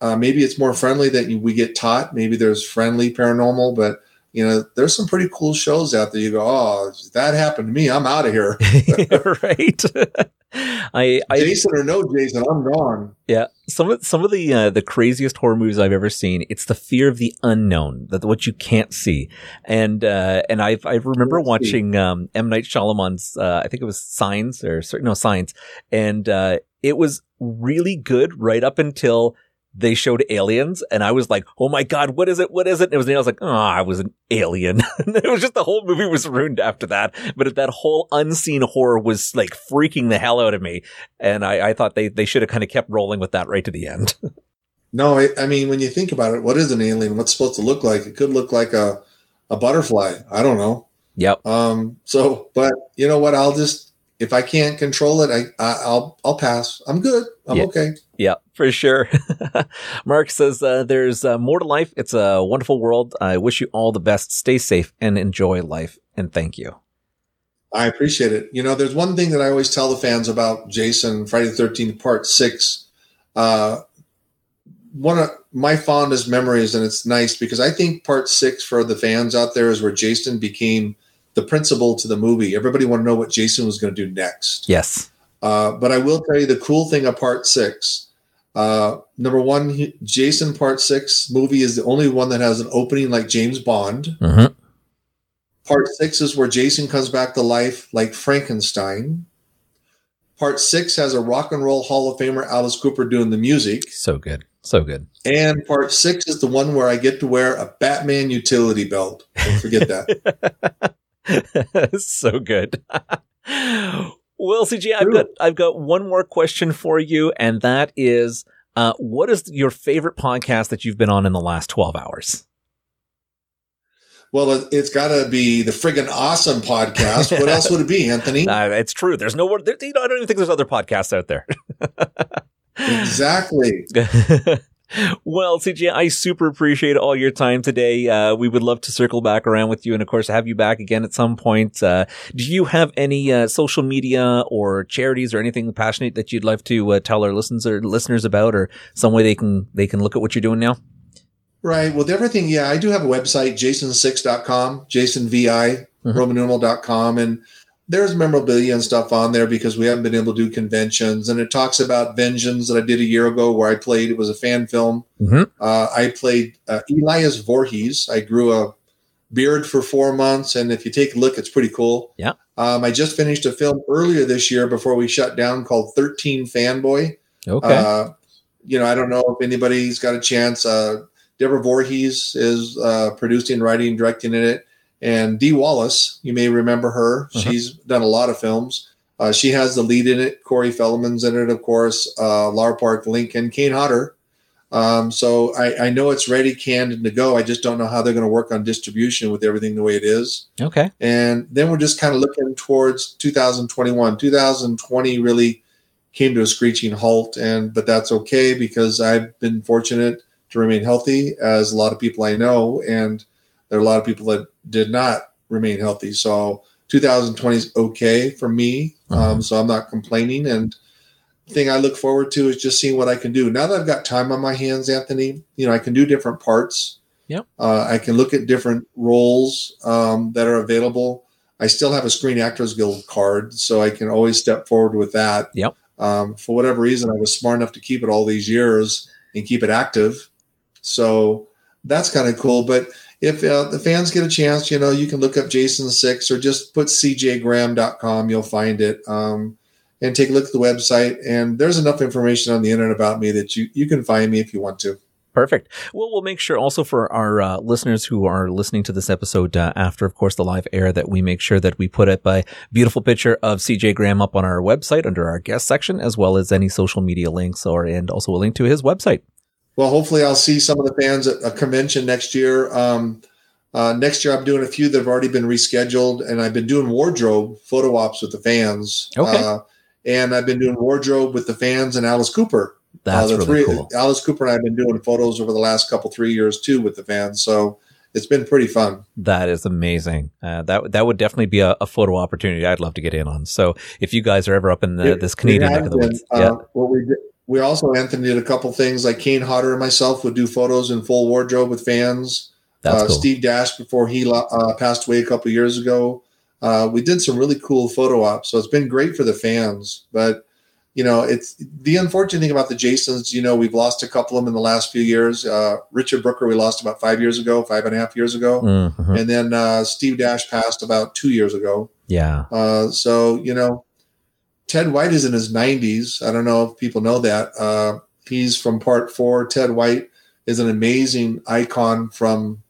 uh, maybe it's more friendly that we get taught. Maybe there's friendly paranormal, but you know, there's some pretty cool shows out there. You go, oh, that happened to me. I'm out of here. right. I, I Jason or no Jason, I'm gone. Yeah, some of some of the uh, the craziest horror movies I've ever seen. It's the fear of the unknown, that what you can't see, and uh, and I I remember watching um, M Night Shyamalan's uh, I think it was Signs or certain no Signs, and uh, it was really good right up until they showed aliens, and I was like, oh my god, what is it? What is it? And it was and I was like, oh, I was an alien. it was just the whole movie was ruined after that. But that whole unseen horror was like freaking the hell out of me. And I, I thought they, they should have kind of kept rolling with that right to the end. No, I, I mean, when you think about it, what is an alien? What's supposed to look like? It could look like a, a butterfly. I don't know. yep. Um, so, but you know what? I'll just, if I can't control it, I, I I'll, I'll pass. I'm good. I'm Yeah. okay. Yeah, for sure. Mark says uh, there's uh, more to life. It's a wonderful world. I wish you all the best. Stay safe and enjoy life. And thank you. I appreciate it. You know, there's one thing that I always tell the fans about Jason Friday the 13th part six. Uh, one of my fondest memories, and it's nice because I think part six for the fans out there is where Jason became the principal to the movie. Everybody want to know what Jason was going to do next. Yes. Uh, but I will tell you the cool thing of part six. Uh, number one, he- Jason Part Six movie is the only one that has an opening like James Bond. hmm Part six is where Jason comes back to life like Frankenstein. Part six has a rock and roll Hall of Famer Alice Cooper doing the music. So good. So good. And part six is the one where I get to wear a Batman utility belt. Don't forget that. so good. well, CJ, I've got I've got one more question for you, and that is, uh, what is your favorite podcast that you've been on in the last twelve hours? well, it- it's got to be the friggin' awesome podcast. What else would it be, Anthony? Uh, it's true. There's no there, you know, I don't even think there's other podcasts out there. Exactly. Well, CJ, I super appreciate all your time today. Uh, we would love to circle back around with you and, of course, have you back again at some point. Uh, do you have any uh, social media or charities or anything passionate that you'd like to uh, tell our listeners or listeners about, or some way they can they can look at what you're doing now? Right. Well, everything, yeah, I do have a website, jason6.com, jasonvi, Mhm. roman numeral.com. And there's memorabilia and stuff on there because we haven't been able to do conventions. And it talks about Vengeance that I did a year ago where I played, it was a fan film. Mhm. Uh, I played uh, Elias Voorhees. I grew a beard for four months. And if you take a look, it's pretty cool. Yeah. Um, I just finished a film earlier this year before we shut down called 13 Fanboy. Okay. Uh, you know, I don't know if anybody's got a chance. Uh, Deborah Voorhees is uh, producing, writing, directing in it, and Dee Wallace. You may remember her. Uh-huh. She's done a lot of films. Uh, she has the lead in it. Corey Feldman's in it, of course. Uh, Lar Park Lincoln, Kane Hodder. Um, so I, I know it's ready, canned, and to go. I just don't know how they're going to work on distribution with everything the way it is. okay. And then we're just kind of looking towards 2021. 2020 really came to a screeching halt, and but that's okay because I've been fortunate to remain healthy, as a lot of people I know, and there are a lot of people that did not remain healthy. So 2020 is okay for me. Um, so I'm not complaining, and thing I look forward to is just seeing what I can do. Now that I've got time on my hands, Anthony, you know, I can do different parts. Yep. Uh, I can look at different roles um, that are available. I still have a Screen Actors Guild card, so I can always step forward with that. Yep. Um, for whatever reason, I was smart enough to keep it all these years and keep it active. So that's kind of cool. But if uh, the fans get a chance, you know, you can look up Jason Six or just put cjgraham.com. You'll find it. Um, and take a look at the website. And there's enough information on the internet about me that you, you can find me if you want to. Perfect. Well, we'll make sure also for our uh, listeners who are listening to this episode uh, after, of course, the live air, that we make sure that we put up a beautiful picture of CJ Graham up on our website under our guest section, as well as any social media links or and also a link to his website. Well, hopefully, I'll see some of the fans at a convention next year. Um, uh, next year, I'm doing a few that have already been rescheduled, and I've been doing wardrobe photo ops with the fans. Okay. Uh, and I've been doing wardrobe with the fans and Alice Cooper. That's uh, the really three, cool. Alice Cooper and I have been doing photos over the last couple three years too with the fans, so it's been pretty fun. That is amazing. Uh, that that would definitely be a, a, photo opportunity I'd love to get in on. So if you guys are ever up in the, It- this Canadian neck of the woods, yeah, uh, what we did, we also Anthony did a couple things like Kane Hodder and myself would do photos in full wardrobe with fans. uh, cool. Steve Dash before he uh, passed away a couple years ago. Uh, we did some really cool photo ops, so it's been great for the fans. But you know, it's the unfortunate thing about the Jasons. You know, we've lost a couple of them in the last few years. Uh, Richard Brooker, we lost about five years ago, five and a half years ago, Mhm. and then uh, Steve Dash passed about two years ago. Yeah, Uh, so you know, Ted White is in his 90s. I don't know if people know that. Uh, he's from Part Four. Ted White is an amazing icon from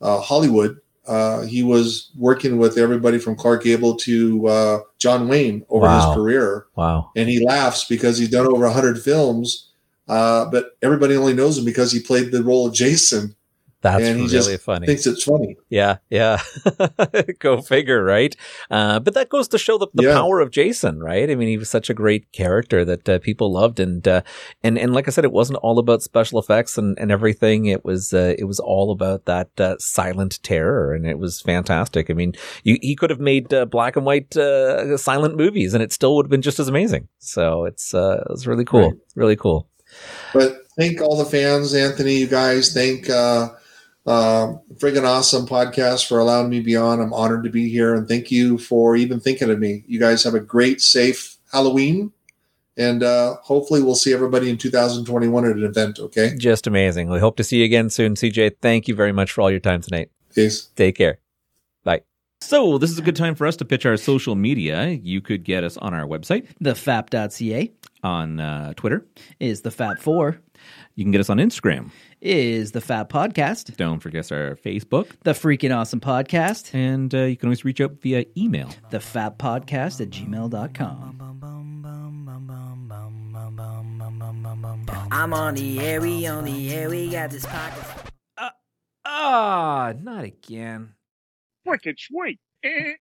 uh, Hollywood. Uh, he was working with everybody from Clark Gable to uh, John Wayne over Wow. his career, wow. and he laughs because he's done over 100 films. Uh, but everybody only knows him because he played the role of Jason. That's And he really just funny. Thinks it's funny. Yeah, yeah. Go figure, right? Uh, but that goes to show the, the Yeah. power of Jason, right? I mean, he was such a great character that uh, people loved, and uh, and and like I said, it wasn't all about special effects and, and everything. It was uh, it was all about that uh, silent terror, and it was fantastic. I mean, you, he could have made uh, black and white uh, silent movies, and it still would have been just as amazing. So it's uh, it's really cool, Right. really cool. But thank all the fans, Anthony, you guys. Thank uh, friggin' awesome podcast for allowing me to be on. I'm honored to be here, and thank you for even thinking of me. You guys have a great, safe Halloween, and uh, hopefully we'll see everybody in 2021 at an event. Okay, Just amazing. We hope to see you again soon, CJ. Thank you very much for all your time tonight. peace. Take care. Bye. So, this is a good time for us to pitch our social media. You could get us on our website, Thefap.ca on uh, Twitter. is the Fap 4, You can get us on Instagram. Is the Fap Podcast, Don't forget our Facebook. the Freaking Awesome Podcast, And uh, you can always reach out via email. the Fap Podcast at gmail.com. I'm on the air, we on the air, we got this podcast. Ah, not again. Wicked sweet. Eh.